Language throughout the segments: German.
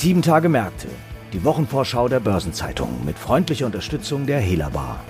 Sieben Tage Märkte, die Wochenvorschau der Börsenzeitung mit freundlicher Unterstützung der Helabar.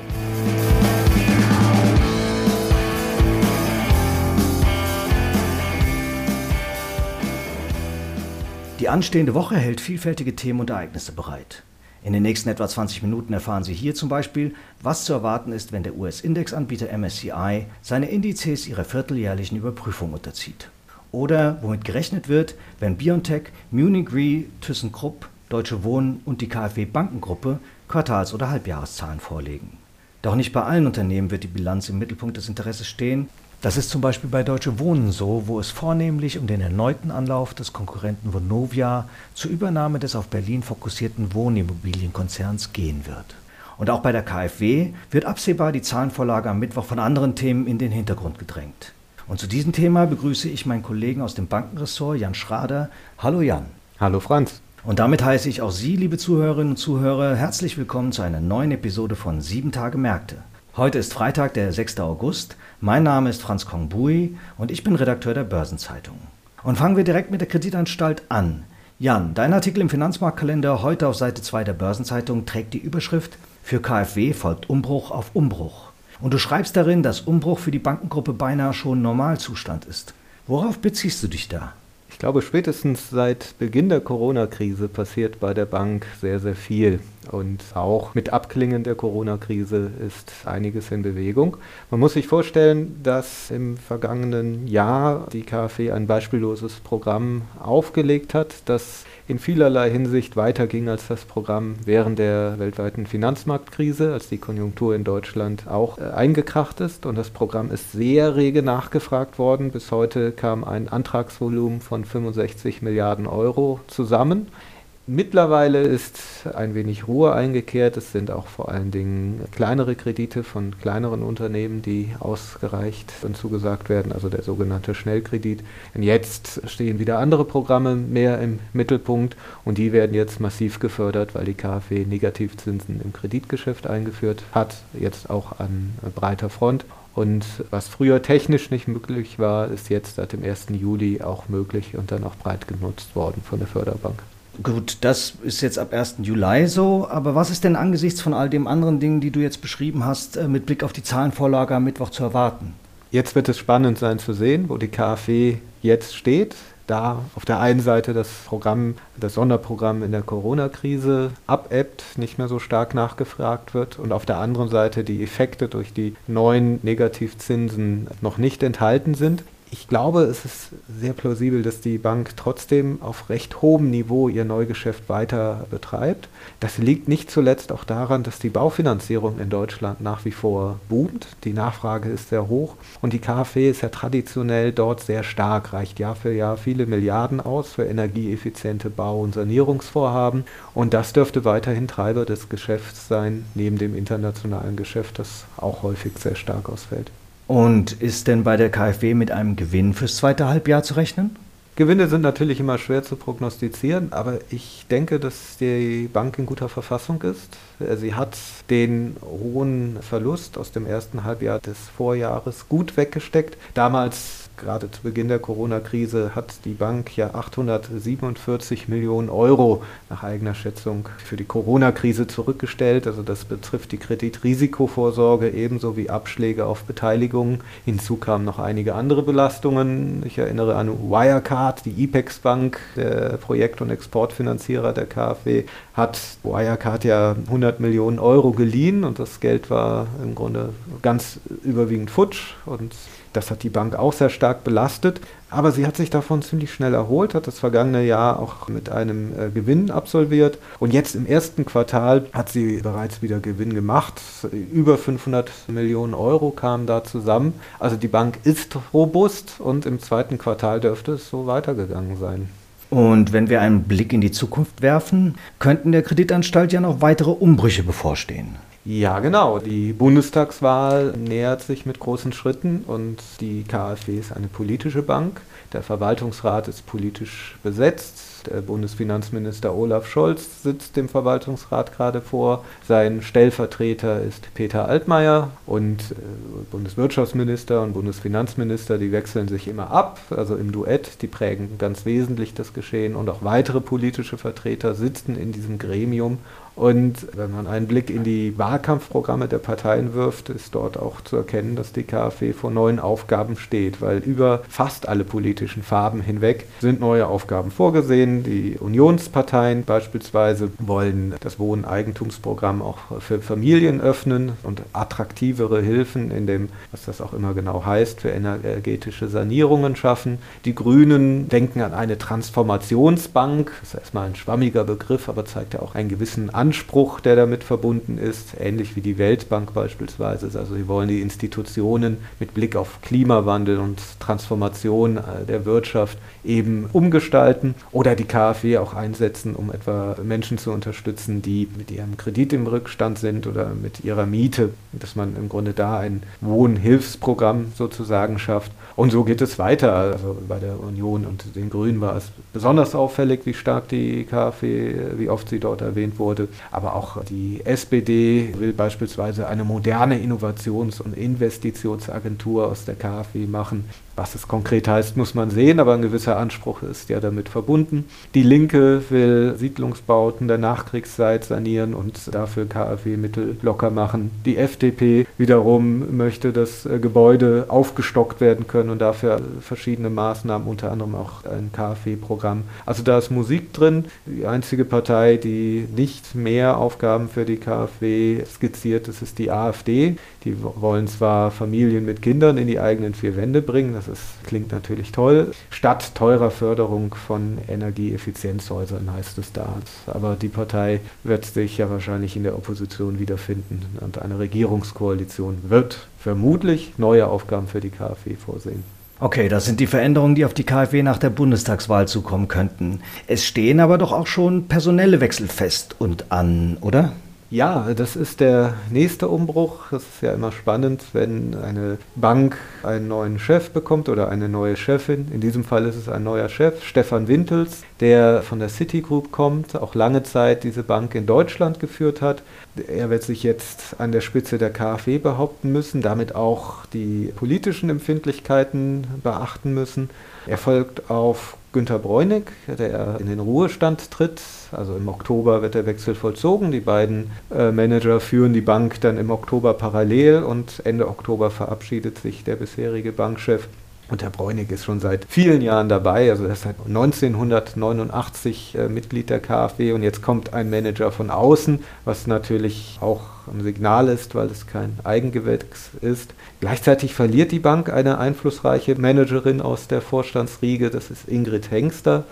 Die anstehende Woche hält vielfältige Themen und Ereignisse bereit. In den nächsten etwa 20 Minuten erfahren Sie hier zum Beispiel, was zu erwarten ist, wenn der US-Indexanbieter MSCI seine Indizes ihrer vierteljährlichen Überprüfung unterzieht. Oder womit gerechnet wird, wenn BioNTech, Munich Re, ThyssenKrupp, Deutsche Wohnen und die KfW Bankengruppe Quartals- oder Halbjahreszahlen vorlegen. Doch nicht bei allen Unternehmen wird die Bilanz im Mittelpunkt des Interesses stehen. Das ist zum Beispiel bei Deutsche Wohnen so, wo es vornehmlich um den erneuten Anlauf des Konkurrenten Vonovia zur Übernahme des auf Berlin fokussierten Wohnimmobilienkonzerns gehen wird. Und auch bei der KfW wird absehbar die Zahlenvorlage am Mittwoch von anderen Themen in den Hintergrund gedrängt. Und zu diesem Thema begrüße ich meinen Kollegen aus dem Bankenressort, Jan Schrader. Hallo Jan. Hallo Franz. Und damit heiße ich auch Sie, liebe Zuhörerinnen und Zuhörer, herzlich willkommen zu einer neuen Episode von Sieben Tage Märkte. Heute ist Freitag, der 6. August. Mein Name ist Franz Kongbui und ich bin Redakteur der Börsenzeitung. Und fangen wir direkt mit der Kreditanstalt an. Jan, dein Artikel im Finanzmarktkalender heute auf Seite 2 der Börsenzeitung trägt die Überschrift Für KfW folgt Umbruch auf Umbruch. Und du schreibst darin, dass Umbruch für die Bankengruppe beinahe schon Normalzustand ist. Worauf beziehst du dich da? Ich glaube, spätestens seit Beginn der Corona-Krise passiert bei der Bank sehr, sehr viel. Und auch mit Abklingen der Corona-Krise ist einiges in Bewegung. Man muss sich vorstellen, dass im vergangenen Jahr die KfW ein beispielloses Programm aufgelegt hat, das in vielerlei Hinsicht weiterging als das Programm während der weltweiten Finanzmarktkrise, als die Konjunktur in Deutschland auch äh, eingekracht ist. Und das Programm ist sehr rege nachgefragt worden. Bis heute kam ein Antragsvolumen von 65 Milliarden Euro zusammen. Mittlerweile ist ein wenig Ruhe eingekehrt. Es sind auch vor allen Dingen kleinere Kredite von kleineren Unternehmen, die ausgereicht und zugesagt werden, also der sogenannte Schnellkredit. Und jetzt stehen wieder andere Programme mehr im Mittelpunkt und die werden jetzt massiv gefördert, weil die KfW Negativzinsen im Kreditgeschäft eingeführt hat, jetzt auch an breiter Front. Und was früher technisch nicht möglich war, ist jetzt seit dem 1. Juli auch möglich und dann auch breit genutzt worden von der Förderbank. Gut, das ist jetzt ab 1. Juli so, aber was ist denn angesichts von all den anderen Dingen, die du jetzt beschrieben hast, äh, mit Blick auf die Zahlenvorlage am Mittwoch zu erwarten? Jetzt wird es spannend sein zu sehen, wo die KfW jetzt steht. Da auf der einen Seite das Programm, das Sonderprogramm in der Corona-Krise abebbt, nicht mehr so stark nachgefragt wird und auf der anderen Seite die Effekte durch die neuen Negativzinsen noch nicht enthalten sind ich glaube, es ist sehr plausibel, dass die Bank trotzdem auf recht hohem Niveau ihr Neugeschäft weiter betreibt. Das liegt nicht zuletzt auch daran, dass die Baufinanzierung in Deutschland nach wie vor boomt. Die Nachfrage ist sehr hoch und die KfW ist ja traditionell dort sehr stark, reicht Jahr für Jahr viele Milliarden aus für energieeffiziente Bau- und Sanierungsvorhaben. Und das dürfte weiterhin Treiber des Geschäfts sein, neben dem internationalen Geschäft, das auch häufig sehr stark ausfällt. Und ist denn bei der KfW mit einem Gewinn fürs zweite Halbjahr zu rechnen? Gewinne sind natürlich immer schwer zu prognostizieren, aber ich denke, dass die Bank in guter Verfassung ist. Sie hat den hohen Verlust aus dem ersten Halbjahr des Vorjahres gut weggesteckt. Damals gerade zu Beginn der Corona-Krise hat die Bank ja 847 Millionen Euro nach eigener Schätzung für die Corona-Krise zurückgestellt. Also das betrifft die Kreditrisikovorsorge ebenso wie Abschläge auf Beteiligungen. Hinzu kamen noch einige andere Belastungen. Ich erinnere an Wirecard, die IPEX Bank, der Projekt- und Exportfinanzierer der KfW, hat Wirecard ja 100 Millionen Euro geliehen und das Geld war im Grunde ganz überwiegend futsch und das hat die Bank auch sehr stark belastet, aber sie hat sich davon ziemlich schnell erholt, hat das vergangene Jahr auch mit einem äh, Gewinn absolviert und jetzt im ersten Quartal hat sie bereits wieder Gewinn gemacht. Über 500 Millionen Euro kamen da zusammen. Also die Bank ist robust und im zweiten Quartal dürfte es so weitergegangen sein. Und wenn wir einen Blick in die Zukunft werfen, könnten der Kreditanstalt ja noch weitere Umbrüche bevorstehen. Ja, genau. Die Bundestagswahl nähert sich mit großen Schritten und die KfW ist eine politische Bank. Der Verwaltungsrat ist politisch besetzt. Der Bundesfinanzminister Olaf Scholz sitzt dem Verwaltungsrat gerade vor. Sein Stellvertreter ist Peter Altmaier und äh, Bundeswirtschaftsminister und Bundesfinanzminister, die wechseln sich immer ab, also im Duett, die prägen ganz wesentlich das Geschehen und auch weitere politische Vertreter sitzen in diesem Gremium und wenn man einen Blick in die Wahlkampfprogramme der Parteien wirft, ist dort auch zu erkennen, dass die KfW vor neuen Aufgaben steht, weil über fast alle politischen Farben hinweg sind neue Aufgaben vorgesehen. Die Unionsparteien beispielsweise wollen das Wohneigentumsprogramm auch für Familien öffnen und attraktivere Hilfen in dem, was das auch immer genau heißt, für energetische Sanierungen schaffen. Die Grünen denken an eine Transformationsbank. Das ist erstmal ein schwammiger Begriff, aber zeigt ja auch einen gewissen Anspruch Anspruch, der damit verbunden ist, ähnlich wie die Weltbank beispielsweise. Also sie wollen die Institutionen mit Blick auf Klimawandel und Transformation äh, der Wirtschaft eben umgestalten oder die KfW auch einsetzen, um etwa Menschen zu unterstützen, die mit ihrem Kredit im Rückstand sind oder mit ihrer Miete, dass man im Grunde da ein Wohnhilfsprogramm sozusagen schafft. Und so geht es weiter. Also bei der Union und den Grünen war es besonders auffällig, wie stark die KfW, wie oft sie dort erwähnt wurde. Aber auch die SPD will beispielsweise eine moderne Innovations- und Investitionsagentur aus der KfW machen. Was es konkret heißt, muss man sehen, aber ein gewisser Anspruch ist ja damit verbunden. Die Linke will Siedlungsbauten der Nachkriegszeit sanieren und dafür KfW-Mittel locker machen. Die FDP wiederum möchte, dass äh, Gebäude aufgestockt werden können und dafür verschiedene Maßnahmen, unter anderem auch ein KfW-Programm. Also da ist Musik drin. Die einzige Partei, die nicht mehr Aufgaben für die KfW skizziert, das ist die AfD. Die wollen zwar Familien mit Kindern in die eigenen vier Wände bringen, das ist, klingt natürlich toll. Statt teurer Förderung von Energieeffizienzhäusern heißt es da. Aber die Partei wird sich ja wahrscheinlich in der Opposition wiederfinden und eine Regierungskoalition wird vermutlich neue Aufgaben für die KfW vorsehen. Okay, das sind die Veränderungen, die auf die KfW nach der Bundestagswahl zukommen könnten. Es stehen aber doch auch schon personelle Wechsel fest und an, oder? Ja, das ist der nächste Umbruch. Es ist ja immer spannend, wenn eine Bank einen neuen Chef bekommt oder eine neue Chefin. In diesem Fall ist es ein neuer Chef, Stefan Wintels, der von der Citigroup kommt, auch lange Zeit diese Bank in Deutschland geführt hat. Er wird sich jetzt an der Spitze der KfW behaupten müssen, damit auch die politischen Empfindlichkeiten beachten müssen. Er folgt auf Günter Bräunig, der in den Ruhestand tritt. Also im Oktober wird der Wechsel vollzogen. Die beiden äh, Manager führen die Bank dann im Oktober parallel und Ende Oktober verabschiedet sich der bisherige Bankchef. Und Herr Bräunig ist schon seit vielen Jahren dabei, also er ist seit 1989 äh, Mitglied der KfW und jetzt kommt ein Manager von außen, was natürlich auch ein Signal ist, weil es kein Eigengewächs ist. Gleichzeitig verliert die Bank eine einflussreiche Managerin aus der Vorstandsriege, das ist Ingrid Hengster.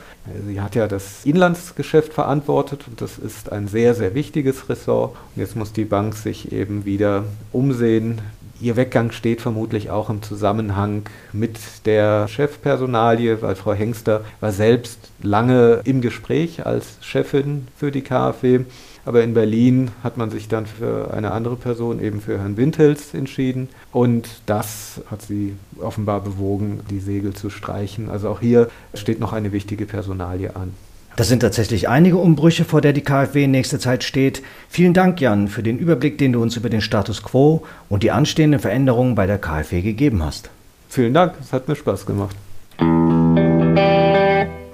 Sie hat ja das Inlandsgeschäft verantwortet und das ist ein sehr, sehr wichtiges Ressort. Und jetzt muss die Bank sich eben wieder umsehen, Ihr Weggang steht vermutlich auch im Zusammenhang mit der Chefpersonalie, weil Frau Hengster war selbst lange im Gespräch als Chefin für die KfW. Aber in Berlin hat man sich dann für eine andere Person, eben für Herrn Windhels, entschieden. Und das hat sie offenbar bewogen, die Segel zu streichen. Also auch hier steht noch eine wichtige Personalie an. Das sind tatsächlich einige Umbrüche, vor der die KfW in nächster Zeit steht. Vielen Dank, Jan, für den Überblick, den du uns über den Status quo und die anstehenden Veränderungen bei der KfW gegeben hast. Vielen Dank, es hat mir Spaß gemacht.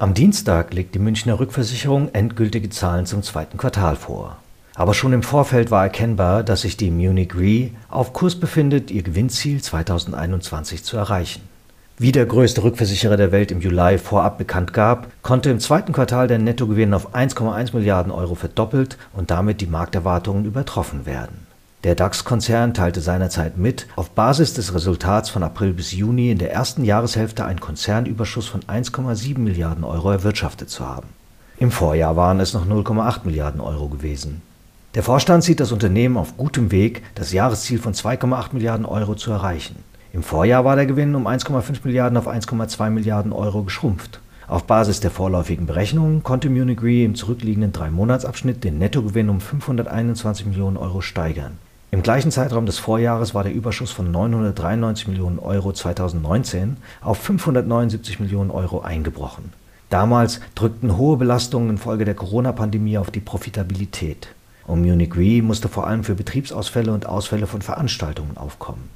Am Dienstag legt die Münchner Rückversicherung endgültige Zahlen zum zweiten Quartal vor. Aber schon im Vorfeld war erkennbar, dass sich die Munich Re auf Kurs befindet, ihr Gewinnziel 2021 zu erreichen. Wie der größte Rückversicherer der Welt im Juli vorab bekannt gab, konnte im zweiten Quartal der Nettogewinn auf 1,1 Milliarden Euro verdoppelt und damit die Markterwartungen übertroffen werden. Der DAX-Konzern teilte seinerzeit mit, auf Basis des Resultats von April bis Juni in der ersten Jahreshälfte einen Konzernüberschuss von 1,7 Milliarden Euro erwirtschaftet zu haben. Im Vorjahr waren es noch 0,8 Milliarden Euro gewesen. Der Vorstand sieht das Unternehmen auf gutem Weg, das Jahresziel von 2,8 Milliarden Euro zu erreichen. Im Vorjahr war der Gewinn um 1,5 Milliarden auf 1,2 Milliarden Euro geschrumpft. Auf Basis der vorläufigen Berechnungen konnte Munich Re im zurückliegenden Drei-Monats-Abschnitt den Nettogewinn um 521 Millionen Euro steigern. Im gleichen Zeitraum des Vorjahres war der Überschuss von 993 Millionen Euro 2019 auf 579 Millionen Euro eingebrochen. Damals drückten hohe Belastungen infolge der Corona-Pandemie auf die Profitabilität. Und Munich Re musste vor allem für Betriebsausfälle und Ausfälle von Veranstaltungen aufkommen.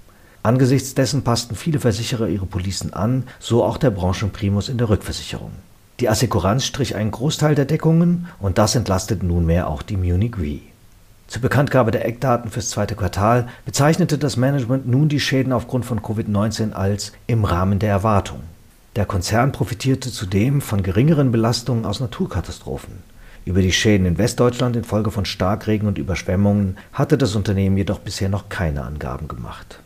Angesichts dessen passten viele Versicherer ihre Policen an, so auch der Branchenprimus in der Rückversicherung. Die Assekuranz strich einen Großteil der Deckungen und das entlastet nunmehr auch die Munich Re. Zur Bekanntgabe der Eckdaten fürs zweite Quartal bezeichnete das Management nun die Schäden aufgrund von Covid-19 als im Rahmen der Erwartung. Der Konzern profitierte zudem von geringeren Belastungen aus Naturkatastrophen. Über die Schäden in Westdeutschland infolge von Starkregen und Überschwemmungen hatte das Unternehmen jedoch bisher noch keine Angaben gemacht.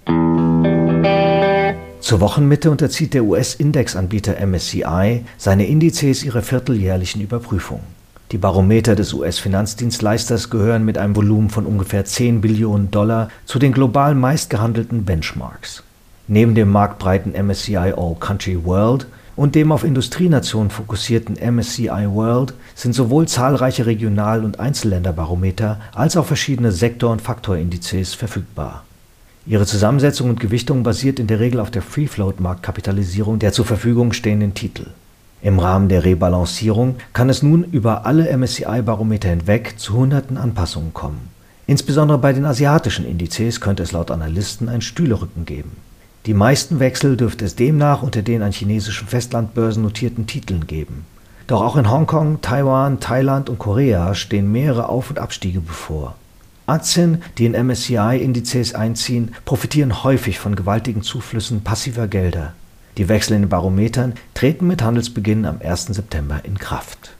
Zur Wochenmitte unterzieht der US-Indexanbieter MSCI seine Indizes ihrer vierteljährlichen Überprüfung. Die Barometer des US-Finanzdienstleisters gehören mit einem Volumen von ungefähr 10 Billionen Dollar zu den global meistgehandelten Benchmarks. Neben dem marktbreiten MSCI All Country World und dem auf Industrienationen fokussierten MSCI World sind sowohl zahlreiche Regional- und Einzelländerbarometer als auch verschiedene Sektor- und Faktorindizes verfügbar. Ihre Zusammensetzung und Gewichtung basiert in der Regel auf der Free-Float-Marktkapitalisierung der zur Verfügung stehenden Titel. Im Rahmen der Rebalancierung kann es nun über alle MSCI-Barometer hinweg zu hunderten Anpassungen kommen. Insbesondere bei den asiatischen Indizes könnte es laut Analysten ein Stühlerücken geben die meisten Wechsel dürfte es demnach unter den an chinesischen Festlandbörsen notierten Titeln geben. Doch auch in Hongkong, Taiwan, Thailand und Korea stehen mehrere Auf- und Abstiege bevor. Aktien, die in MSCI-Indizes einziehen, profitieren häufig von gewaltigen Zuflüssen passiver Gelder. Die Wechsel in den Barometern treten mit Handelsbeginn am 1. September in Kraft.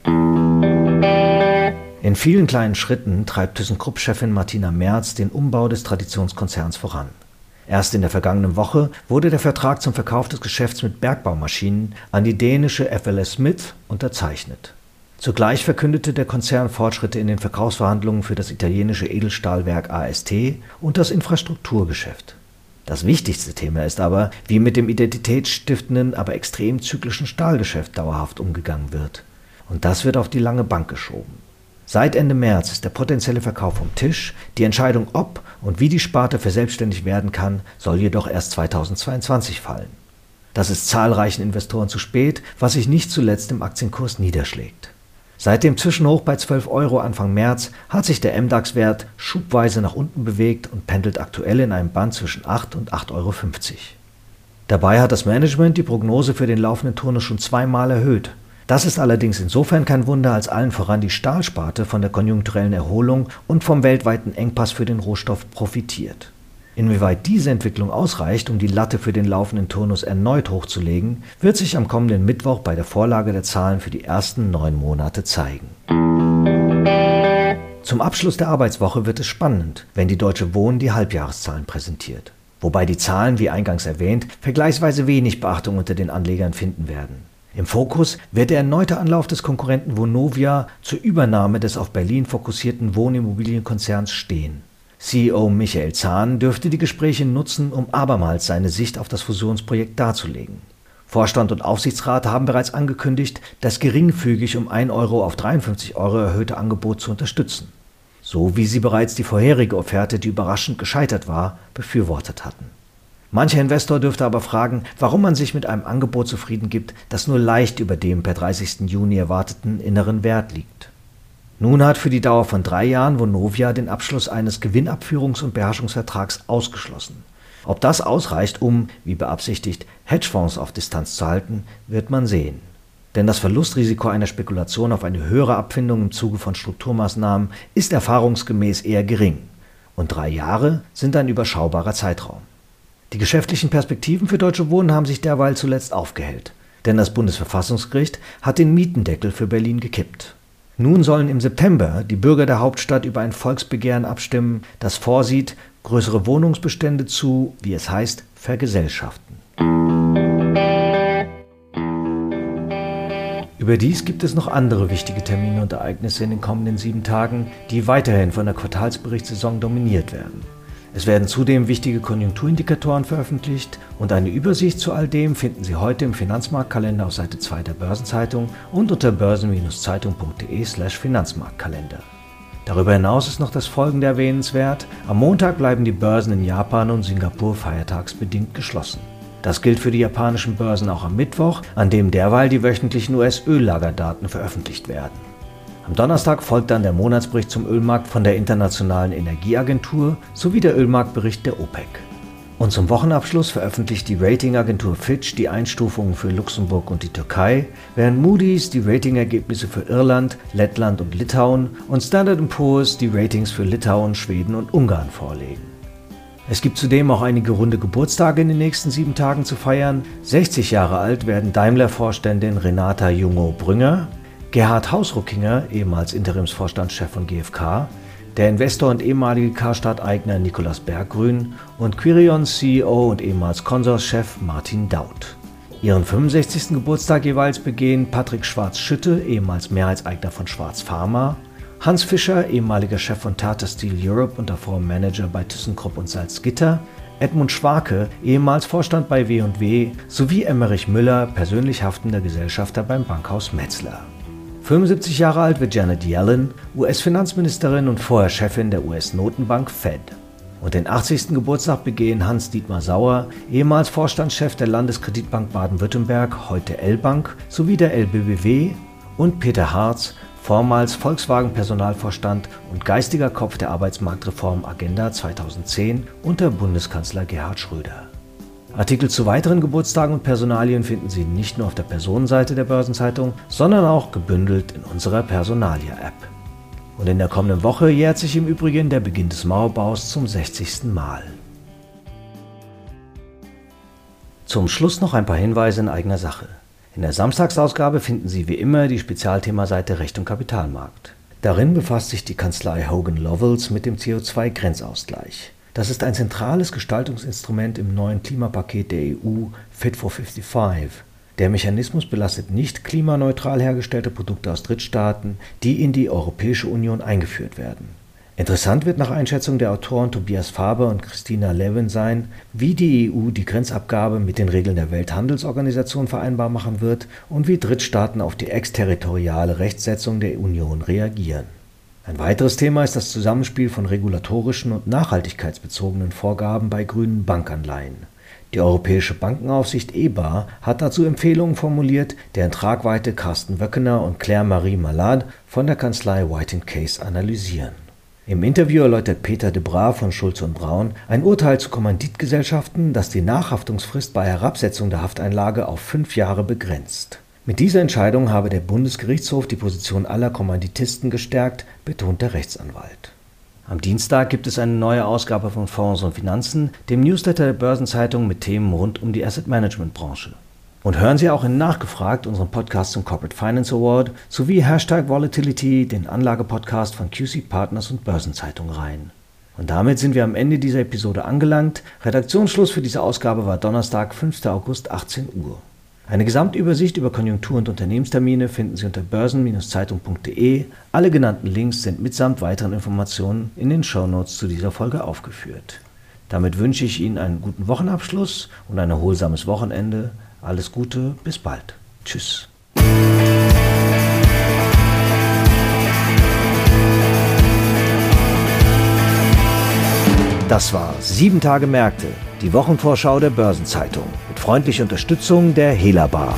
In vielen kleinen Schritten treibt ThyssenKrupp-Chefin Martina Merz den Umbau des Traditionskonzerns voran. Erst in der vergangenen Woche wurde der Vertrag zum Verkauf des Geschäfts mit Bergbaumaschinen an die dänische FLS Smith unterzeichnet. Zugleich verkündete der Konzern Fortschritte in den Verkaufsverhandlungen für das italienische Edelstahlwerk AST und das Infrastrukturgeschäft. Das wichtigste Thema ist aber, wie mit dem identitätsstiftenden, aber extrem zyklischen Stahlgeschäft dauerhaft umgegangen wird. Und das wird auf die lange Bank geschoben. Seit Ende März ist der potenzielle Verkauf vom Tisch. Die Entscheidung, ob und wie die Sparte verselbstständigt werden kann, soll jedoch erst 2022 fallen. Das ist zahlreichen Investoren zu spät, was sich nicht zuletzt im Aktienkurs niederschlägt. Seit dem Zwischenhoch bei 12 Euro Anfang März hat sich der MDAX-Wert schubweise nach unten bewegt und pendelt aktuell in einem Band zwischen 8 und 8,50 Euro. Dabei hat das Management die Prognose für den laufenden Turnus schon zweimal erhöht das ist allerdings insofern kein Wunder, als allen voran die Stahlsparte von der konjunkturellen Erholung und vom weltweiten Engpass für den Rohstoff profitiert. Inwieweit diese Entwicklung ausreicht, um die Latte für den laufenden Turnus erneut hochzulegen, wird sich am kommenden Mittwoch bei der Vorlage der Zahlen für die ersten neun Monate zeigen. Zum Abschluss der Arbeitswoche wird es spannend, wenn die Deutsche Wohnen die Halbjahreszahlen präsentiert. Wobei die Zahlen, wie eingangs erwähnt, vergleichsweise wenig Beachtung unter den Anlegern finden werden. Im Fokus wird der erneute Anlauf des Konkurrenten Vonovia zur Übernahme des auf Berlin fokussierten Wohnimmobilienkonzerns stehen. CEO Michael Zahn dürfte die Gespräche nutzen, um abermals seine Sicht auf das Fusionsprojekt darzulegen. Vorstand und Aufsichtsrat haben bereits angekündigt, das geringfügig um 1 Euro auf 53 Euro erhöhte Angebot zu unterstützen. So wie sie bereits die vorherige Offerte, die überraschend gescheitert war, befürwortet hatten Mancher Investor dürfte aber fragen, warum man sich mit einem Angebot zufrieden gibt, das nur leicht über dem per 30. Juni erwarteten inneren Wert liegt. Nun hat für die Dauer von drei Jahren Vonovia den Abschluss eines Gewinnabführungs- und Beherrschungsvertrags ausgeschlossen. Ob das ausreicht, um, wie beabsichtigt, Hedgefonds auf Distanz zu halten, wird man sehen. Denn das Verlustrisiko einer Spekulation auf eine höhere Abfindung im Zuge von Strukturmaßnahmen ist erfahrungsgemäß eher gering. Und drei Jahre sind ein überschaubarer Zeitraum. Die geschäftlichen Perspektiven für Deutsche Wohnen haben sich derweil zuletzt aufgehellt, denn das Bundesverfassungsgericht hat den Mietendeckel für Berlin gekippt. Nun sollen im September die Bürger der Hauptstadt über ein Volksbegehren abstimmen, das vorsieht, größere Wohnungsbestände zu, wie es heißt, vergesellschaften. Überdies gibt es noch andere wichtige Termine und Ereignisse in den kommenden sieben Tagen, die weiterhin von der Quartalsberichtssaison dominiert werden. Es werden zudem wichtige Konjunkturindikatoren veröffentlicht und eine Übersicht zu all dem finden Sie heute im Finanzmarktkalender auf Seite 2 der Börsenzeitung und unter börsen-zeitung.de/finanzmarktkalender. Darüber hinaus ist noch das folgende erwähnenswert: Am Montag bleiben die Börsen in Japan und Singapur feiertagsbedingt geschlossen. Das gilt für die japanischen Börsen auch am Mittwoch, an dem derweil die wöchentlichen US-Öllagerdaten veröffentlicht werden. Am Donnerstag folgt dann der Monatsbericht zum Ölmarkt von der Internationalen Energieagentur sowie der Ölmarktbericht der OPEC. Und zum Wochenabschluss veröffentlicht die Ratingagentur Fitch die Einstufungen für Luxemburg und die Türkei, während Moody's die Ratingergebnisse für Irland, Lettland und Litauen und Standard Poor's die Ratings für Litauen, Schweden und Ungarn vorlegen. Es gibt zudem auch einige runde Geburtstage in den nächsten sieben Tagen zu feiern. 60 Jahre alt werden Daimler-Vorständin Renata Jungo-Brünger, Gerhard Hausruckinger, ehemals Interimsvorstandschef von GfK, der Investor und ehemalige Karstadt-Eigner Nikolaus Berggrün und Quirion CEO und ehemals Consorschef Martin Daut. Ihren 65. Geburtstag jeweils begehen Patrick Schwarz-Schütte, ehemals Mehrheitseigner von Schwarz Pharma, Hans Fischer, ehemaliger Chef von Tata Steel Europe und davor Manager bei ThyssenKrupp und Salzgitter, Edmund Schwarke, ehemals Vorstand bei W&W, sowie Emmerich Müller, persönlich haftender Gesellschafter beim Bankhaus Metzler. 75 Jahre alt wird Janet Yellen, US-Finanzministerin und vorher Chefin der US-Notenbank Fed. Und den 80. Geburtstag begehen Hans-Dietmar Sauer, ehemals Vorstandschef der Landeskreditbank Baden-Württemberg, heute L-Bank, sowie der LBBW und Peter Harz, vormals Volkswagen-Personalvorstand und geistiger Kopf der Arbeitsmarktreform Agenda 2010 unter Bundeskanzler Gerhard Schröder. Artikel zu weiteren Geburtstagen und Personalien finden Sie nicht nur auf der Personenseite der Börsenzeitung, sondern auch gebündelt in unserer Personalia-App. Und in der kommenden Woche jährt sich im Übrigen der Beginn des Mauerbaus zum 60. Mal. Zum Schluss noch ein paar Hinweise in eigener Sache. In der Samstagsausgabe finden Sie wie immer die Spezialthemaseite Recht und Kapitalmarkt. Darin befasst sich die Kanzlei Hogan Lovells mit dem CO2-Grenzausgleich. Das ist ein zentrales Gestaltungsinstrument im neuen Klimapaket der EU Fit for 55. Der Mechanismus belastet nicht klimaneutral hergestellte Produkte aus Drittstaaten, die in die Europäische Union eingeführt werden. Interessant wird nach Einschätzung der Autoren Tobias Faber und Christina Levin sein, wie die EU die Grenzabgabe mit den Regeln der Welthandelsorganisation vereinbar machen wird und wie Drittstaaten auf die exterritoriale Rechtsetzung der Union reagieren. Ein weiteres Thema ist das Zusammenspiel von regulatorischen und nachhaltigkeitsbezogenen Vorgaben bei grünen Bankanleihen. Die Europäische Bankenaufsicht EBA hat dazu Empfehlungen formuliert, deren Tragweite Carsten Wöckener und Claire-Marie Malade von der Kanzlei White Case analysieren. Im Interview erläutert Peter de Bra von Schulze und Braun ein Urteil zu Kommanditgesellschaften, das die Nachhaftungsfrist bei Herabsetzung der Hafteinlage auf fünf Jahre begrenzt. Mit dieser Entscheidung habe der Bundesgerichtshof die Position aller Kommanditisten gestärkt, betont der Rechtsanwalt. Am Dienstag gibt es eine neue Ausgabe von Fonds und Finanzen, dem Newsletter der Börsenzeitung mit Themen rund um die Asset Management Branche. Und hören Sie auch in Nachgefragt, unseren Podcast zum Corporate Finance Award, sowie Hashtag Volatility, den Anlagepodcast von QC Partners und Börsenzeitung rein. Und damit sind wir am Ende dieser Episode angelangt. Redaktionsschluss für diese Ausgabe war Donnerstag, 5. August, 18 Uhr. Eine Gesamtübersicht über Konjunktur- und Unternehmenstermine finden Sie unter börsen-zeitung.de. Alle genannten Links sind mitsamt weiteren Informationen in den Shownotes zu dieser Folge aufgeführt. Damit wünsche ich Ihnen einen guten Wochenabschluss und ein erholsames Wochenende. Alles Gute, bis bald. Tschüss. Das war 7 Tage Märkte, die Wochenvorschau der Börsenzeitung mit freundlicher Unterstützung der Hela Bar.